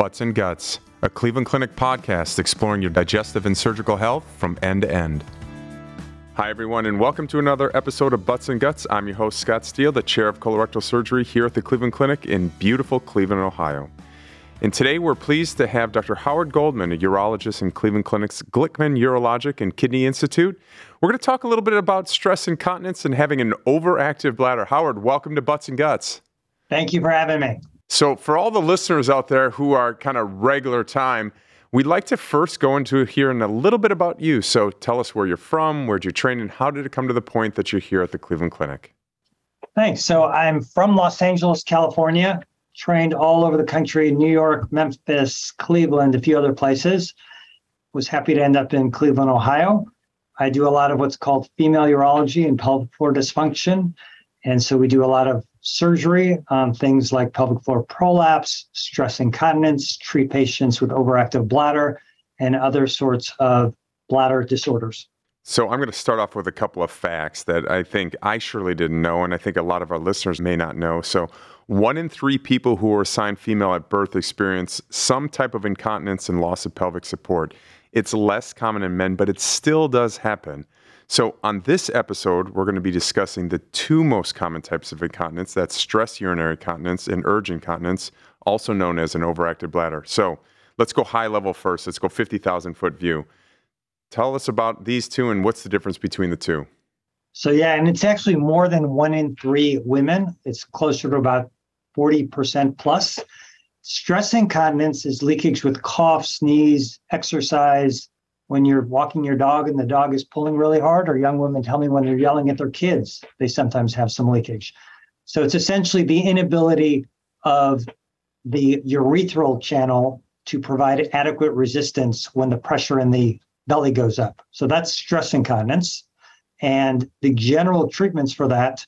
Butts and Guts, a Cleveland Clinic podcast exploring your digestive and surgical health from end to end. Hi, everyone, and welcome to another episode of Butts and Guts. I'm your host, Scott Steele, the chair of colorectal surgery here at the Cleveland Clinic in beautiful Cleveland, Ohio. And today we're pleased to have Dr. Howard Goldman, a urologist in Cleveland Clinic's Glickman Urologic and Kidney Institute. We're going to talk a little bit about stress incontinence and having an overactive bladder. Howard, welcome to Butts and Guts. Thank you for having me. So, for all the listeners out there who are kind of regular time, we'd like to first go into hearing a little bit about you. So, tell us where you're from, where'd you train, and how did it come to the point that you're here at the Cleveland Clinic? Thanks. So, I'm from Los Angeles, California, trained all over the country New York, Memphis, Cleveland, a few other places. Was happy to end up in Cleveland, Ohio. I do a lot of what's called female urology and pelvic floor dysfunction. And so we do a lot of surgery on things like pelvic floor prolapse, stress incontinence, treat patients with overactive bladder, and other sorts of bladder disorders. So, I'm going to start off with a couple of facts that I think I surely didn't know, and I think a lot of our listeners may not know. So, one in three people who are assigned female at birth experience some type of incontinence and loss of pelvic support. It's less common in men, but it still does happen. So, on this episode, we're going to be discussing the two most common types of incontinence that's stress urinary incontinence and urge incontinence, also known as an overactive bladder. So, let's go high level first. Let's go 50,000 foot view. Tell us about these two and what's the difference between the two? So, yeah, and it's actually more than one in three women. It's closer to about 40% plus. Stress incontinence is leakage with cough, sneeze, exercise, when you're walking your dog and the dog is pulling really hard, or young women tell me when they're yelling at their kids, they sometimes have some leakage. So it's essentially the inability of the urethral channel to provide adequate resistance when the pressure in the belly goes up. So that's stress incontinence. And the general treatments for that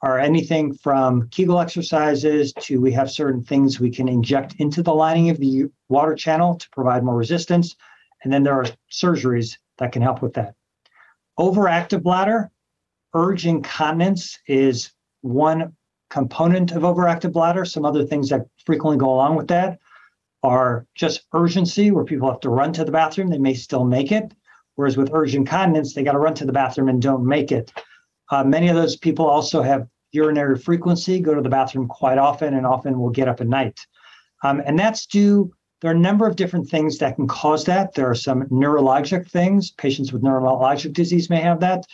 are anything from Kegel exercises to we have certain things we can inject into the lining of the water channel to provide more resistance. And then there are surgeries that can help with that. Overactive bladder, urge incontinence is one component of overactive bladder. Some other things that frequently go along with that are just urgency, where people have to run to the bathroom. They may still make it. Whereas with urge incontinence, they got to run to the bathroom and don't make it. Uh, many of those people also have urinary frequency, go to the bathroom quite often, and often will get up at night. Um, and that's due there are a number of different things that can cause that. There are some neurologic things. Patients with neurologic disease may have that,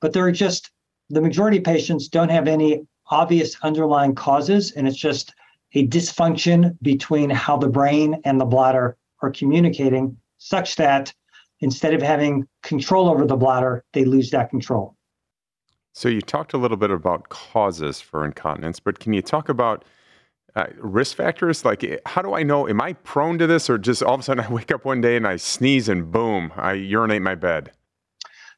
but there are just the majority of patients don't have any obvious underlying causes, and it's just a dysfunction between how the brain and the bladder are communicating, such that instead of having control over the bladder, they lose that control. So, you talked a little bit about causes for incontinence, but can you talk about uh, risk factors? Like, eh, how do I know? Am I prone to this, or just all of a sudden I wake up one day and I sneeze and boom, I urinate my bed?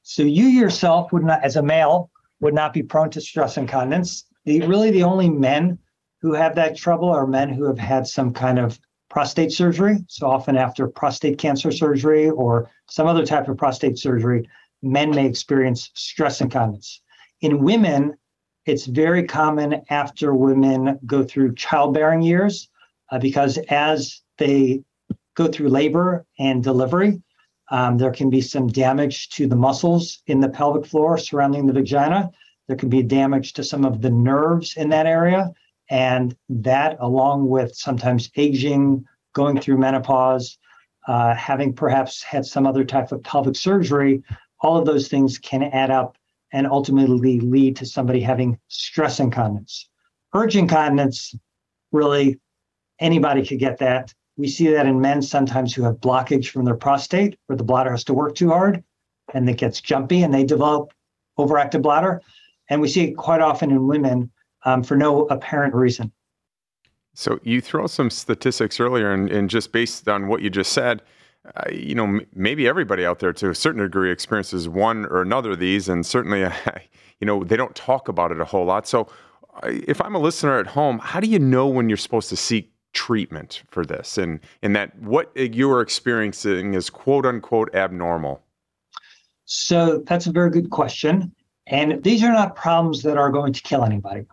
So you yourself would not, as a male, would not be prone to stress incontinence. The really the only men who have that trouble are men who have had some kind of prostate surgery. So often after prostate cancer surgery or some other type of prostate surgery, men may experience stress incontinence. In women, it's very common after women go through childbearing years uh, because as they go through labor and delivery, um, there can be some damage to the muscles in the pelvic floor surrounding the vagina. There can be damage to some of the nerves in that area. And that, along with sometimes aging, going through menopause, uh, having perhaps had some other type of pelvic surgery, all of those things can add up and ultimately lead to somebody having stress incontinence. Urge incontinence, really, anybody could get that. We see that in men sometimes who have blockage from their prostate, where the bladder has to work too hard and it gets jumpy and they develop overactive bladder. And we see it quite often in women um, for no apparent reason. So you throw some statistics earlier, and, and just based on what you just said, uh, you know, m- maybe everybody out there to a certain degree experiences one or another of these, and certainly, you know, they don't talk about it a whole lot. So, if I'm a listener at home, how do you know when you're supposed to seek treatment for this, and and that what you are experiencing is quote unquote abnormal? So that's a very good question, and these are not problems that are going to kill anybody.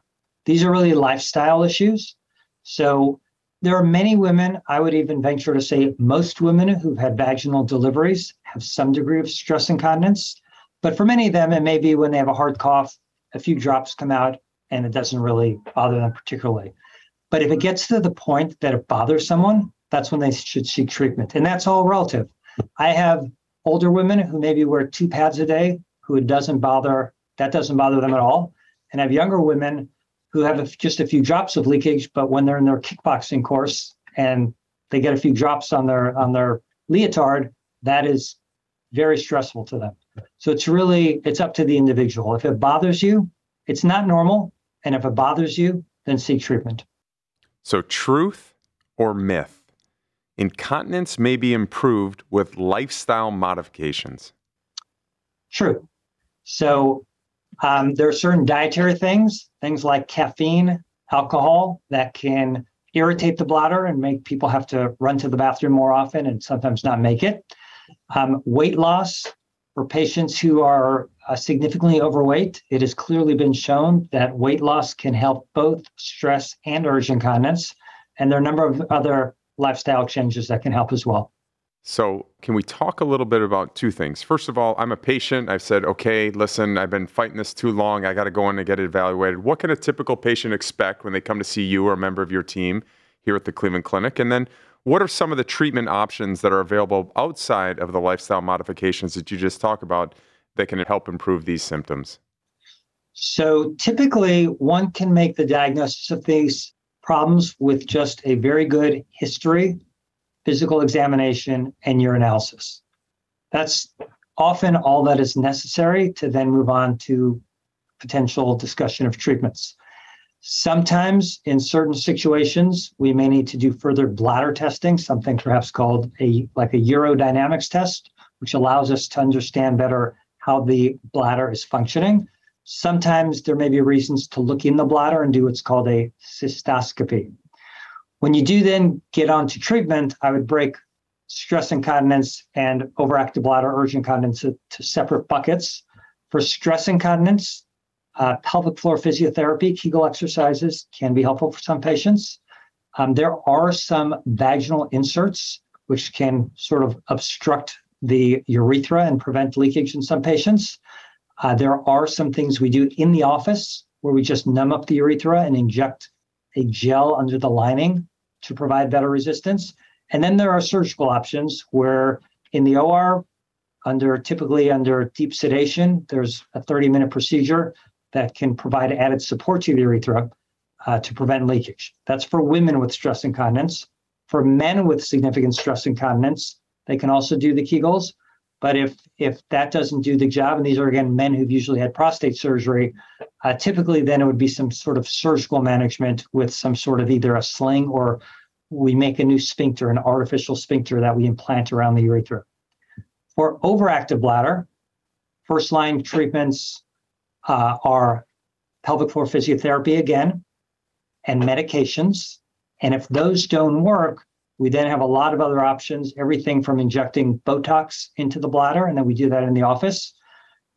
These are really lifestyle issues. So there are many women, I would even venture to say most women who've had vaginal deliveries have some degree of stress incontinence. But for many of them, it may be when they have a hard cough, a few drops come out, and it doesn't really bother them particularly. But if it gets to the point that it bothers someone, that's when they should seek treatment. And that's all relative. I have older women who maybe wear two pads a day, who it doesn't bother, that doesn't bother them at all. And I have younger women who have just a few drops of leakage, but when they're in their kickboxing course and they get a few drops on their on their leotard, that is very stressful to them. So it's really it's up to the individual. If it bothers you, it's not normal, and if it bothers you, then seek treatment. So truth or myth? Incontinence may be improved with lifestyle modifications. True. So um, there are certain dietary things, things like caffeine, alcohol, that can irritate the bladder and make people have to run to the bathroom more often and sometimes not make it. Um, weight loss for patients who are uh, significantly overweight, it has clearly been shown that weight loss can help both stress and urge incontinence. And there are a number of other lifestyle changes that can help as well. So, can we talk a little bit about two things? First of all, I'm a patient. I've said, okay, listen, I've been fighting this too long. I got to go in and get it evaluated. What can a typical patient expect when they come to see you or a member of your team here at the Cleveland Clinic? And then, what are some of the treatment options that are available outside of the lifestyle modifications that you just talked about that can help improve these symptoms? So, typically, one can make the diagnosis of these problems with just a very good history physical examination, and urinalysis. That's often all that is necessary to then move on to potential discussion of treatments. Sometimes, in certain situations, we may need to do further bladder testing, something perhaps called a like a urodynamics test, which allows us to understand better how the bladder is functioning. Sometimes there may be reasons to look in the bladder and do what's called a cystoscopy. When you do then get onto treatment, I would break stress incontinence and overactive bladder urge incontinence to, to separate buckets. For stress incontinence, uh, pelvic floor physiotherapy, Kegel exercises can be helpful for some patients. Um, there are some vaginal inserts which can sort of obstruct the urethra and prevent leakage in some patients. Uh, there are some things we do in the office where we just numb up the urethra and inject a gel under the lining to provide better resistance. And then there are surgical options where in the OR, under typically under deep sedation, there's a 30 minute procedure that can provide added support to the urethra uh, to prevent leakage. That's for women with stress incontinence. For men with significant stress incontinence, they can also do the Kegels. But if if that doesn't do the job, and these are again men who've usually had prostate surgery, uh, typically then it would be some sort of surgical management with some sort of either a sling or we make a new sphincter, an artificial sphincter that we implant around the urethra. For overactive bladder, first line treatments uh, are pelvic floor physiotherapy again and medications. And if those don't work, we then have a lot of other options, everything from injecting Botox into the bladder, and then we do that in the office.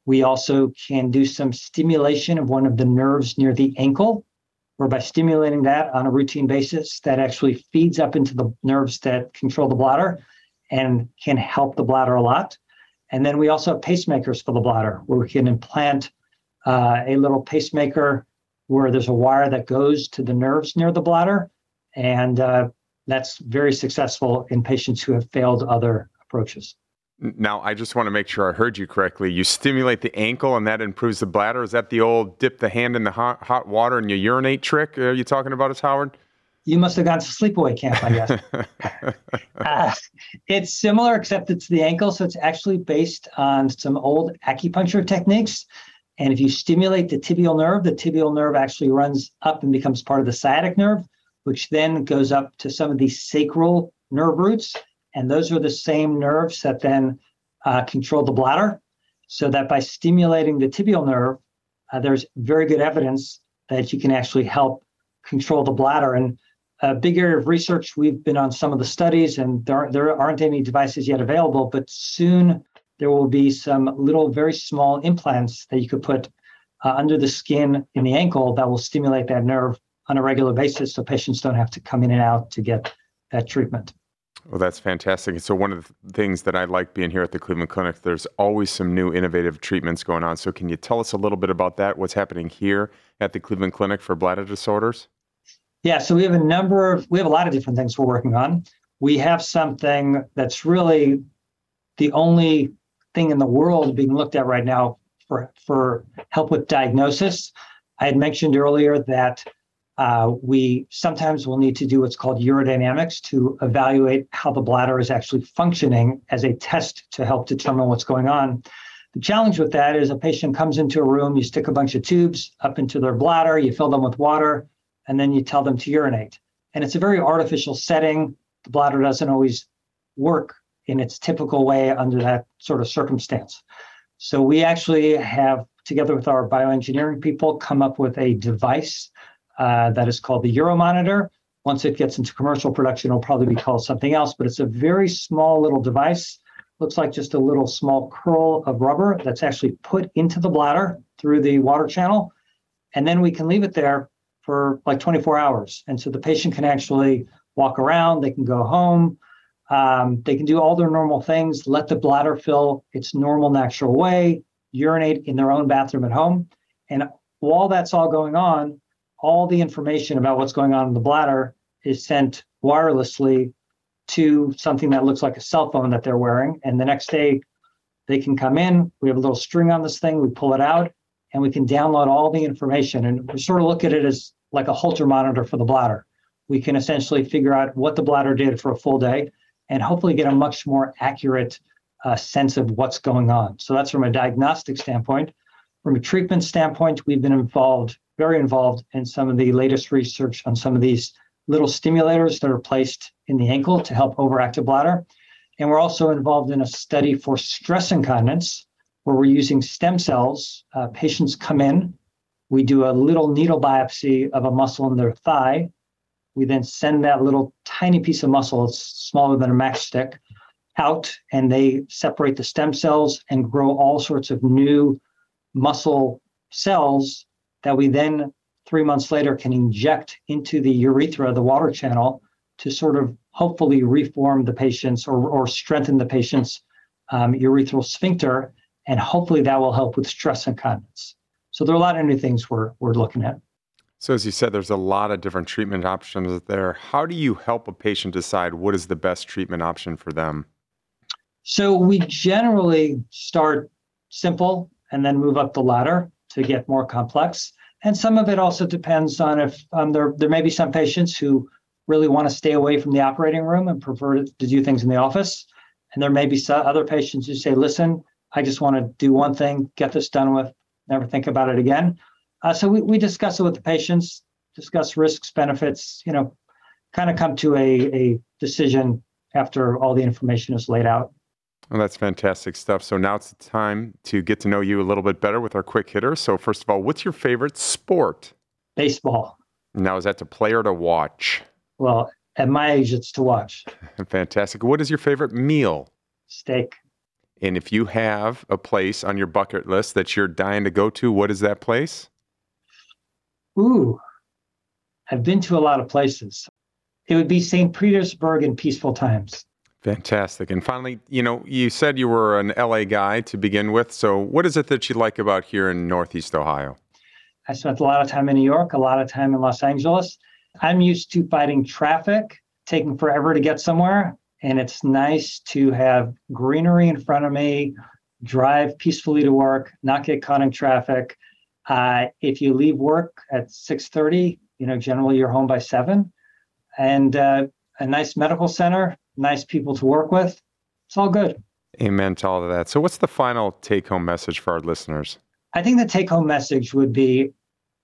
We also can do some stimulation of one of the nerves near the ankle, where by stimulating that on a routine basis, that actually feeds up into the nerves that control the bladder and can help the bladder a lot. And then we also have pacemakers for the bladder, where we can implant uh, a little pacemaker where there's a wire that goes to the nerves near the bladder. And uh, that's very successful in patients who have failed other approaches. Now, I just want to make sure I heard you correctly. You stimulate the ankle and that improves the bladder. Is that the old dip the hand in the hot, hot water and you urinate trick? Are you talking about us, Howard? You must have gone to sleepaway camp, I guess. uh, it's similar, except it's the ankle. So it's actually based on some old acupuncture techniques. And if you stimulate the tibial nerve, the tibial nerve actually runs up and becomes part of the sciatic nerve which then goes up to some of these sacral nerve roots. And those are the same nerves that then uh, control the bladder. So that by stimulating the tibial nerve, uh, there's very good evidence that you can actually help control the bladder. And a big area of research, we've been on some of the studies, and there, aren't, there aren't any devices yet available, but soon there will be some little, very small implants that you could put uh, under the skin in the ankle that will stimulate that nerve on a regular basis so patients don't have to come in and out to get that treatment. Well, that's fantastic. So, one of the things that I like being here at the Cleveland Clinic, there's always some new innovative treatments going on. So, can you tell us a little bit about that? What's happening here at the Cleveland Clinic for bladder disorders? Yeah, so we have a number of, we have a lot of different things we're working on. We have something that's really the only thing in the world being looked at right now for, for help with diagnosis. I had mentioned earlier that uh, we sometimes will need to do what's called urodynamics to evaluate how the bladder is actually functioning as a test to help determine what's going on. The challenge with that is a patient comes into a room, you stick a bunch of tubes up into their bladder, you fill them with water, and then you tell them to urinate. And it's a very artificial setting. The bladder doesn't always work in its typical way under that sort of circumstance. So we actually have, together with our bioengineering people, come up with a device uh, that is called the Uromonitor. Once it gets into commercial production, it'll probably be called something else, but it's a very small little device. Looks like just a little small curl of rubber that's actually put into the bladder through the water channel. And then we can leave it there for like 24 hours. And so the patient can actually walk around, they can go home, um, they can do all their normal things, let the bladder fill its normal, natural way, urinate in their own bathroom at home. And while that's all going on, all the information about what's going on in the bladder is sent wirelessly to something that looks like a cell phone that they're wearing. And the next day, they can come in. We have a little string on this thing, we pull it out, and we can download all the information. And we sort of look at it as like a Holter monitor for the bladder. We can essentially figure out what the bladder did for a full day and hopefully get a much more accurate uh, sense of what's going on. So that's from a diagnostic standpoint. From a treatment standpoint, we've been involved very involved in some of the latest research on some of these little stimulators that are placed in the ankle to help overactive bladder. And we're also involved in a study for stress incontinence, where we're using stem cells. Uh, patients come in, we do a little needle biopsy of a muscle in their thigh. We then send that little tiny piece of muscle, it's smaller than a matchstick, out, and they separate the stem cells and grow all sorts of new muscle cells that we then three months later can inject into the urethra, the water channel, to sort of hopefully reform the patient's or, or strengthen the patient's um, urethral sphincter. And hopefully that will help with stress incontinence. So there are a lot of new things we're, we're looking at. So, as you said, there's a lot of different treatment options there. How do you help a patient decide what is the best treatment option for them? So, we generally start simple and then move up the ladder to get more complex. And some of it also depends on if um, there there may be some patients who really want to stay away from the operating room and prefer to, do things in the office. And there may be some other patients who say, "Listen, I just want to do one thing, get this done with, never think about it again." Uh, so we, we discuss it with the patients, discuss risks, benefits, you know, kind of come to a, a decision after all the information is laid out. Well, that's fantastic stuff. So now it's the time to get to know you a little bit better with our quick hitter. So first of all, what's your favorite sport? Baseball. Now is that to play or to watch? Well, at my age, it's to watch. fantastic. What is your favorite meal? Steak. And if you have a place on your bucket list that you're dying to go to, what is that place? Ooh, I've been to a lot of places. It would be St. Petersburg in peaceful times. Fantastic. And finally, you know, you said you were an LA guy to begin with. So, what is it that you like about here in Northeast Ohio? I spent a lot of time in New York, a lot of time in Los Angeles. I'm used to fighting traffic, taking forever to get somewhere. And it's nice to have greenery in front of me, drive peacefully to work, not get caught in traffic. Uh, if you leave work at 6:30, you know generally you're home by seven, and uh, a nice medical center, nice people to work with. It's all good. Amen to all of that. So, what's the final take home message for our listeners? I think the take home message would be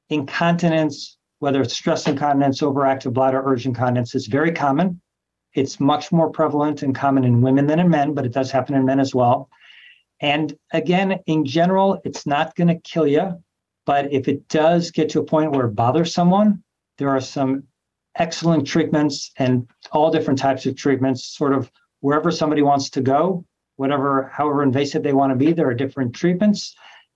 incontinence, whether it's stress incontinence, overactive bladder, urge incontinence, is very common. It's much more prevalent and common in women than in men, but it does happen in men as well. And again, in general, it's not going to kill you. But if it does get to a point where it bothers someone, there are some excellent treatments and all different types of treatments, sort of wherever somebody wants to go, whatever, however invasive they want to be, there are different treatments,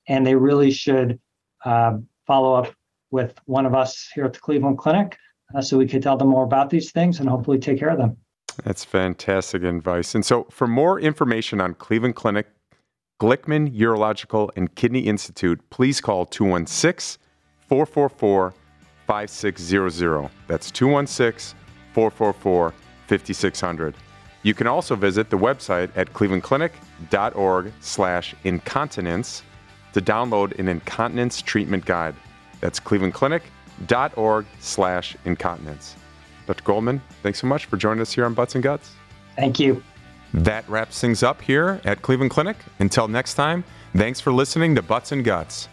and they really should uh, follow up with one of us here at the Cleveland Clinic uh, so we could tell them more about these things and hopefully take care of them. That's fantastic advice. And so, for more information on Cleveland Clinic, Glickman Urological and Kidney Institute, please call 216 444 5600. That's 216 444 5600. You can also visit the website at clevelandclinic.org slash incontinence to download an incontinence treatment guide. That's clevelandclinic.org slash incontinence. Dr. Goldman, thanks so much for joining us here on Butts and Guts. Thank you. That wraps things up here at Cleveland Clinic. Until next time, thanks for listening to Butts and Guts.